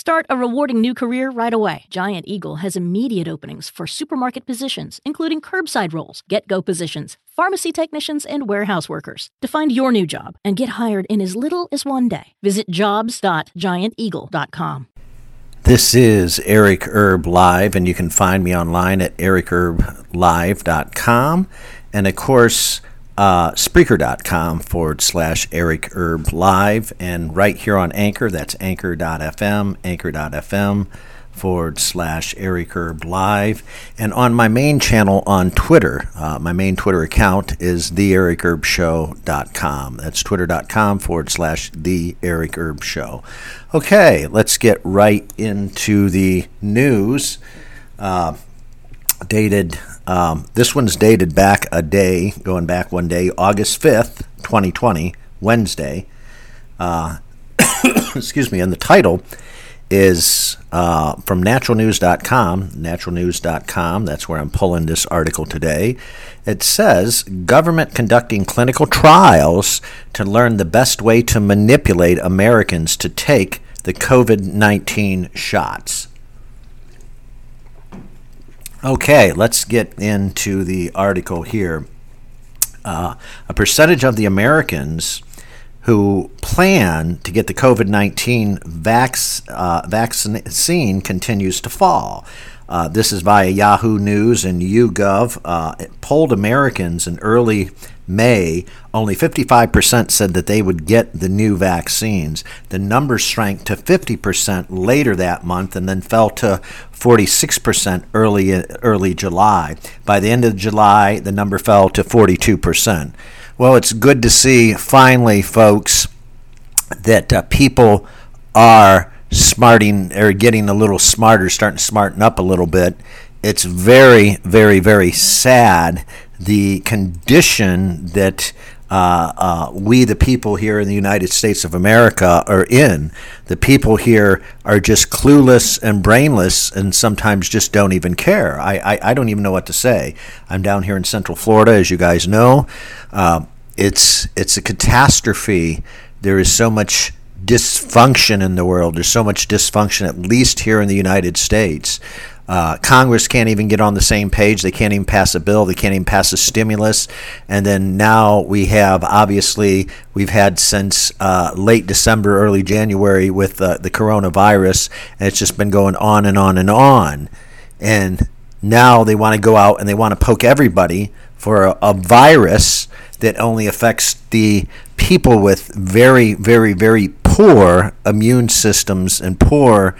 Start a rewarding new career right away. Giant Eagle has immediate openings for supermarket positions, including curbside roles, GetGo positions, pharmacy technicians, and warehouse workers. To find your new job and get hired in as little as one day, visit jobs.gianteagle.com. This is Eric Erb Live, and you can find me online at ericerblive.com. And of course, uh, Spreaker.com forward slash Eric Erb Live. And right here on Anchor, that's anchor.fm, anchor.fm forward slash Eric Erb Live. And on my main channel on Twitter, uh, my main Twitter account is theericerbshow.com. That's twitter.com forward slash the Eric Erb Show. Okay, let's get right into the news. Uh, dated um, this one's dated back a day, going back one day, August 5th, 2020, Wednesday. Uh, excuse me, and the title is uh, from naturalnews.com. Naturalnews.com, that's where I'm pulling this article today. It says government conducting clinical trials to learn the best way to manipulate Americans to take the COVID 19 shots. Okay, let's get into the article here. Uh, a percentage of the Americans who plan to get the COVID 19 vac- uh, vaccine continues to fall. Uh, this is via Yahoo News and YouGov. Uh, polled Americans in early May, only 55% said that they would get the new vaccines. The number shrank to 50% later that month and then fell to 46% early early July. By the end of July, the number fell to 42%. Well, it's good to see finally, folks, that uh, people are smarting or getting a little smarter, starting to smarten up a little bit. It's very, very, very sad the condition that uh, uh, we, the people here in the United States of America, are in. The people here are just clueless and brainless and sometimes just don't even care. I, I, I don't even know what to say. I'm down here in Central Florida, as you guys know. Uh, it's, it's a catastrophe. There is so much dysfunction in the world. There's so much dysfunction, at least here in the United States. Uh, Congress can't even get on the same page. They can't even pass a bill. They can't even pass a stimulus. And then now we have, obviously, we've had since uh, late December, early January with uh, the coronavirus, and it's just been going on and on and on. And now they want to go out and they want to poke everybody for a, a virus that only affects the people with very, very, very poor immune systems and poor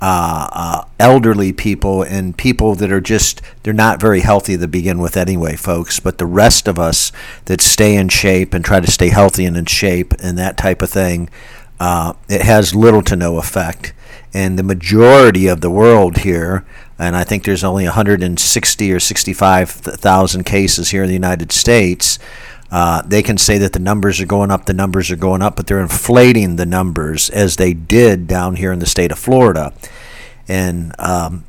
uh, uh, elderly people and people that are just they're not very healthy to begin with anyway folks. But the rest of us that stay in shape and try to stay healthy and in shape and that type of thing uh, it has little to no effect. And the majority of the world here and I think there's only 160 or 65,000 cases here in the United States uh, they can say that the numbers are going up, the numbers are going up, but they're inflating the numbers as they did down here in the state of Florida. And um,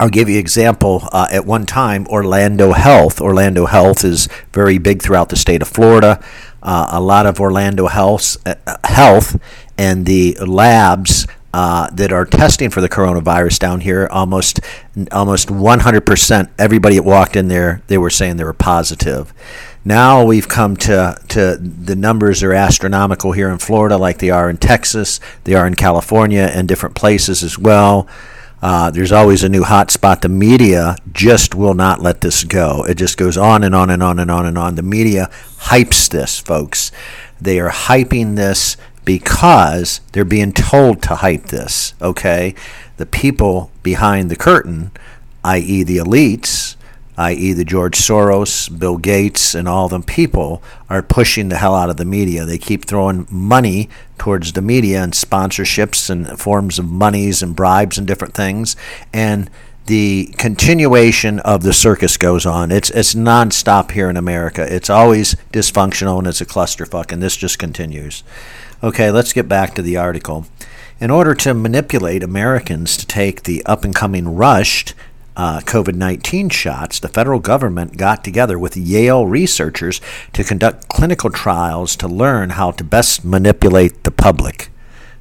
I'll give you an example. Uh, at one time, Orlando Health. Orlando Health is very big throughout the state of Florida. Uh, a lot of Orlando Health, uh, Health and the labs uh, that are testing for the coronavirus down here, almost almost 100%. Everybody that walked in there, they were saying they were positive. Now we've come to, to the numbers are astronomical here in Florida, like they are in Texas, they are in California, and different places as well. Uh, there's always a new hotspot. The media just will not let this go. It just goes on and on and on and on and on. The media hypes this, folks. They are hyping this because they're being told to hype this, okay? The people behind the curtain, i.e., the elites, i.e., the George Soros, Bill Gates, and all them people, are pushing the hell out of the media. They keep throwing money towards the media and sponsorships and forms of monies and bribes and different things. And the continuation of the circus goes on. It's it's nonstop here in America. It's always dysfunctional and it's a clusterfuck, and this just continues. Okay, let's get back to the article. In order to manipulate Americans to take the up and coming rushed uh, COVID 19 shots, the federal government got together with Yale researchers to conduct clinical trials to learn how to best manipulate the public.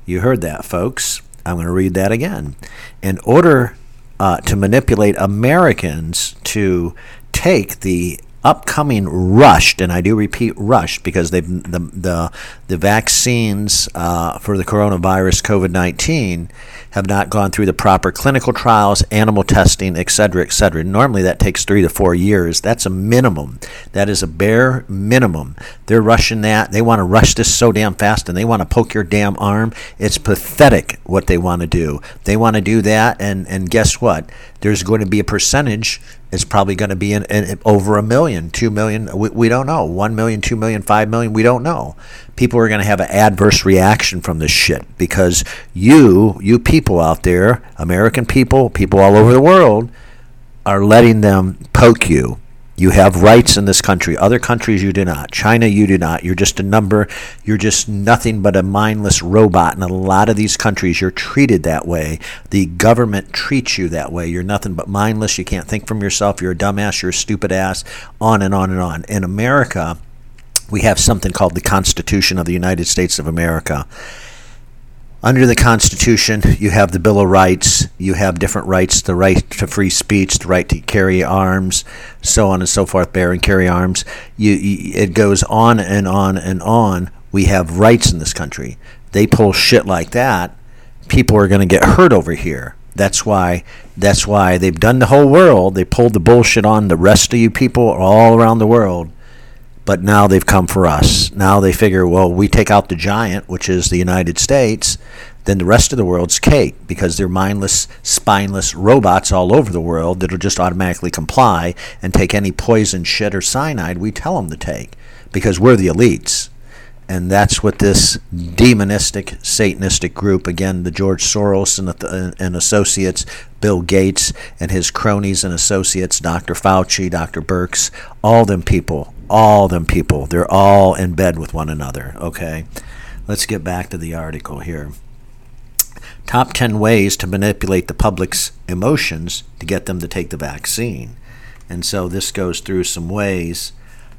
You heard that, folks. I'm going to read that again. In order uh, to manipulate Americans to take the upcoming rushed, and I do repeat rushed because they've the the the vaccines uh, for the coronavirus COVID nineteen have not gone through the proper clinical trials, animal testing, et cetera, et cetera. Normally that takes three to four years. That's a minimum. That is a bare minimum. They're rushing that. They want to rush this so damn fast and they want to poke your damn arm. It's pathetic what they want to do. They want to do that, and, and guess what? There's going to be a percentage it's probably going to be in, in, over a million, two million. We, we don't know. One million, two million, five million. We don't know. People are going to have an adverse reaction from this shit because you, you people out there, American people, people all over the world, are letting them poke you you have rights in this country. Other countries you do not. China you do not. You're just a number. You're just nothing but a mindless robot. In a lot of these countries, you're treated that way. The government treats you that way. You're nothing but mindless. You can't think from yourself. You're a dumbass. You're a stupid ass. On and on and on. In America, we have something called the Constitution of the United States of America under the Constitution, you have the Bill of Rights, you have different rights the right to free speech, the right to carry arms, so on and so forth, bear and carry arms. You, you, it goes on and on and on. We have rights in this country. They pull shit like that, people are going to get hurt over here. That's why that's why they've done the whole world. They pulled the bullshit on the rest of you people all around the world but now they've come for us. Now they figure, well, we take out the giant, which is the United States, then the rest of the world's cake because they're mindless, spineless robots all over the world that'll just automatically comply and take any poison, shit, or cyanide we tell them to take because we're the elites. And that's what this demonistic, Satanistic group, again, the George Soros and, the, and associates, Bill Gates and his cronies and associates, Dr. Fauci, Dr. Birx, all them people all them people. They're all in bed with one another. Okay, let's get back to the article here. Top 10 ways to manipulate the public's emotions to get them to take the vaccine. And so this goes through some ways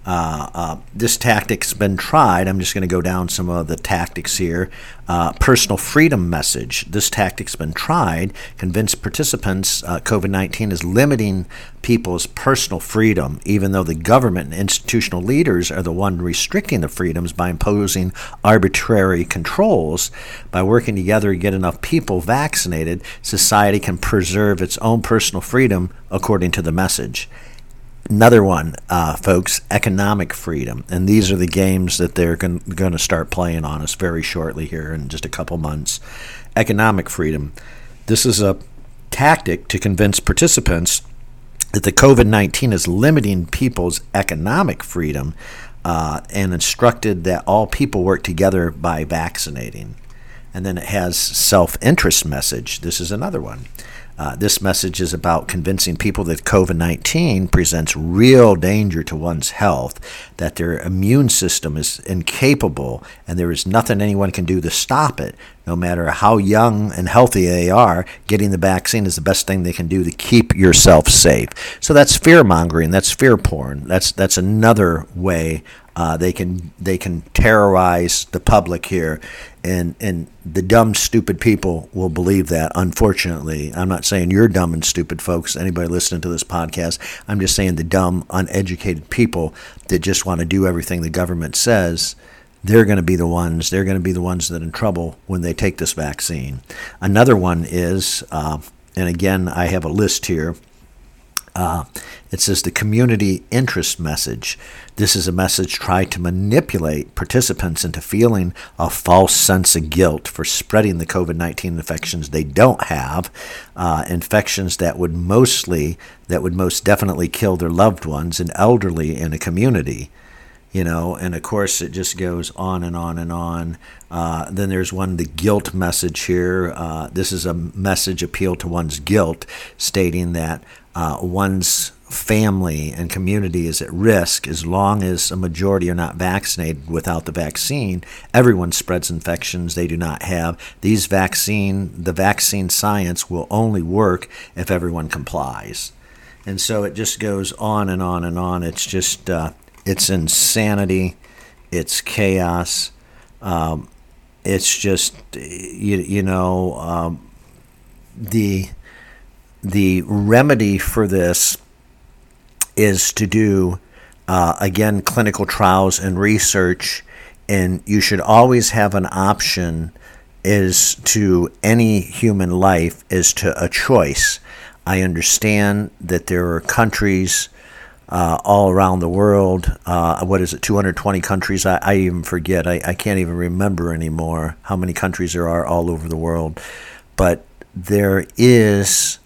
uh, uh, this tactic's been tried. I'm just going to go down some of the tactics here. Uh, personal freedom message. This tactic's been tried. Convince participants uh, COVID 19 is limiting people's personal freedom, even though the government and institutional leaders are the one restricting the freedoms by imposing arbitrary controls. By working together to get enough people vaccinated, society can preserve its own personal freedom according to the message. Another one, uh, folks, economic freedom. And these are the games that they're going to start playing on us very shortly here in just a couple months. Economic freedom. This is a tactic to convince participants that the COVID 19 is limiting people's economic freedom uh, and instructed that all people work together by vaccinating. And then it has self interest message. This is another one. Uh, this message is about convincing people that COVID 19 presents real danger to one's health, that their immune system is incapable, and there is nothing anyone can do to stop it. No matter how young and healthy they are, getting the vaccine is the best thing they can do to keep yourself safe. So that's fear mongering, that's fear porn. That's, that's another way uh, they can they can terrorize the public here, and and the dumb stupid people will believe that. Unfortunately, I'm not saying you're dumb and stupid, folks. Anybody listening to this podcast, I'm just saying the dumb, uneducated people that just want to do everything the government says. They're going to be the ones. They're going to be the ones that are in trouble when they take this vaccine. Another one is, uh, and again, I have a list here. Uh, it says the community interest message. This is a message tried to manipulate participants into feeling a false sense of guilt for spreading the COVID 19 infections they don't have, uh, infections that would mostly, that would most definitely kill their loved ones and elderly in a community you know, and of course it just goes on and on and on. Uh, then there's one, the guilt message here. This is a message appeal to one's guilt, stating that uh, one's family and community is at risk as long as a majority are not vaccinated without the vaccine everyone spreads infections they do not have. These vaccine the vaccine science will only work if everyone complies. And so it just goes on and on and on. It's just uh, it's insanity. It's chaos. Um, it's just you, you know um, the the remedy for this is to do uh, again clinical trials and research and you should always have an option is to any human life is to a choice i understand that there are countries uh, all around the world. Uh, what is it, 220 countries? I, I even forget. I, I can't even remember anymore how many countries there are all over the world. But there is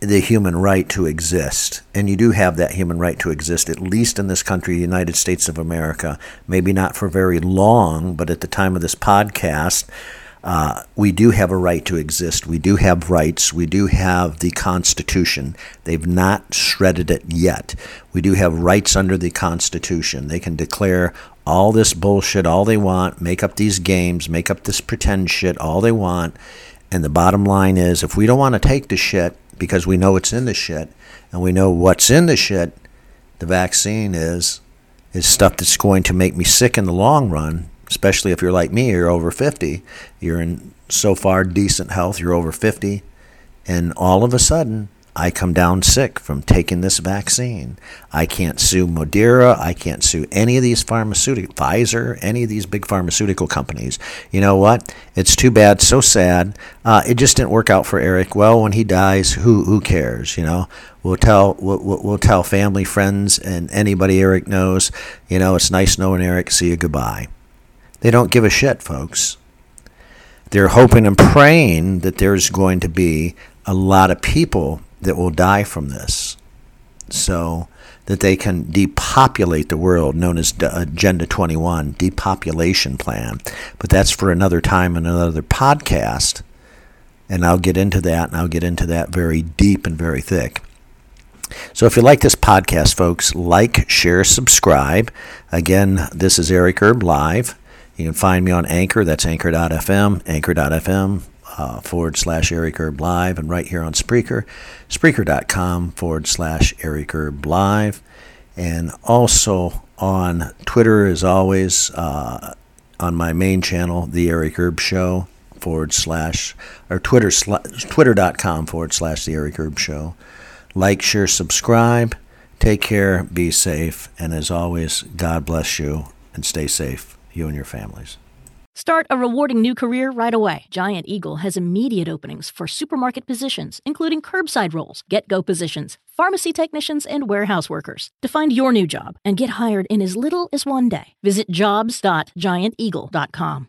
the human right to exist. And you do have that human right to exist, at least in this country, the United States of America. Maybe not for very long, but at the time of this podcast, uh, we do have a right to exist. We do have rights. We do have the Constitution. They've not shredded it yet. We do have rights under the Constitution. They can declare all this bullshit all they want, make up these games, make up this pretend shit all they want. And the bottom line is if we don't want to take the shit because we know it's in the shit and we know what's in the shit, the vaccine is is stuff that's going to make me sick in the long run especially if you're like me, you're over 50, you're in so far decent health, you're over 50, and all of a sudden, I come down sick from taking this vaccine. I can't sue Moderna. I can't sue any of these pharmaceutical, Pfizer, any of these big pharmaceutical companies. You know what? It's too bad, so sad. Uh, it just didn't work out for Eric. Well, when he dies, who who cares? You know, we'll tell we'll, we'll tell family, friends, and anybody Eric knows. You know, it's nice knowing Eric. See you. Goodbye. They don't give a shit, folks. They're hoping and praying that there's going to be a lot of people that will die from this so that they can depopulate the world, known as uh, Agenda 21, depopulation plan. But that's for another time and another podcast. And I'll get into that, and I'll get into that very deep and very thick. So if you like this podcast, folks, like, share, subscribe. Again, this is Eric Erb Live. You can find me on Anchor. That's anchor.fm, anchor.fm uh, forward slash Eric Erb Live, and right here on Spreaker, Spreaker.com forward slash Eric Erb Live. And also on Twitter, as always, uh, on my main channel, The Eric Erb Show forward slash, or Twitter, twitter.com forward slash The Eric Erb Show. Like, share, subscribe. Take care, be safe, and as always, God bless you and stay safe you and your families. Start a rewarding new career right away. Giant Eagle has immediate openings for supermarket positions, including curbside roles, GetGo positions, pharmacy technicians, and warehouse workers. To find your new job and get hired in as little as one day, visit jobs.gianteagle.com.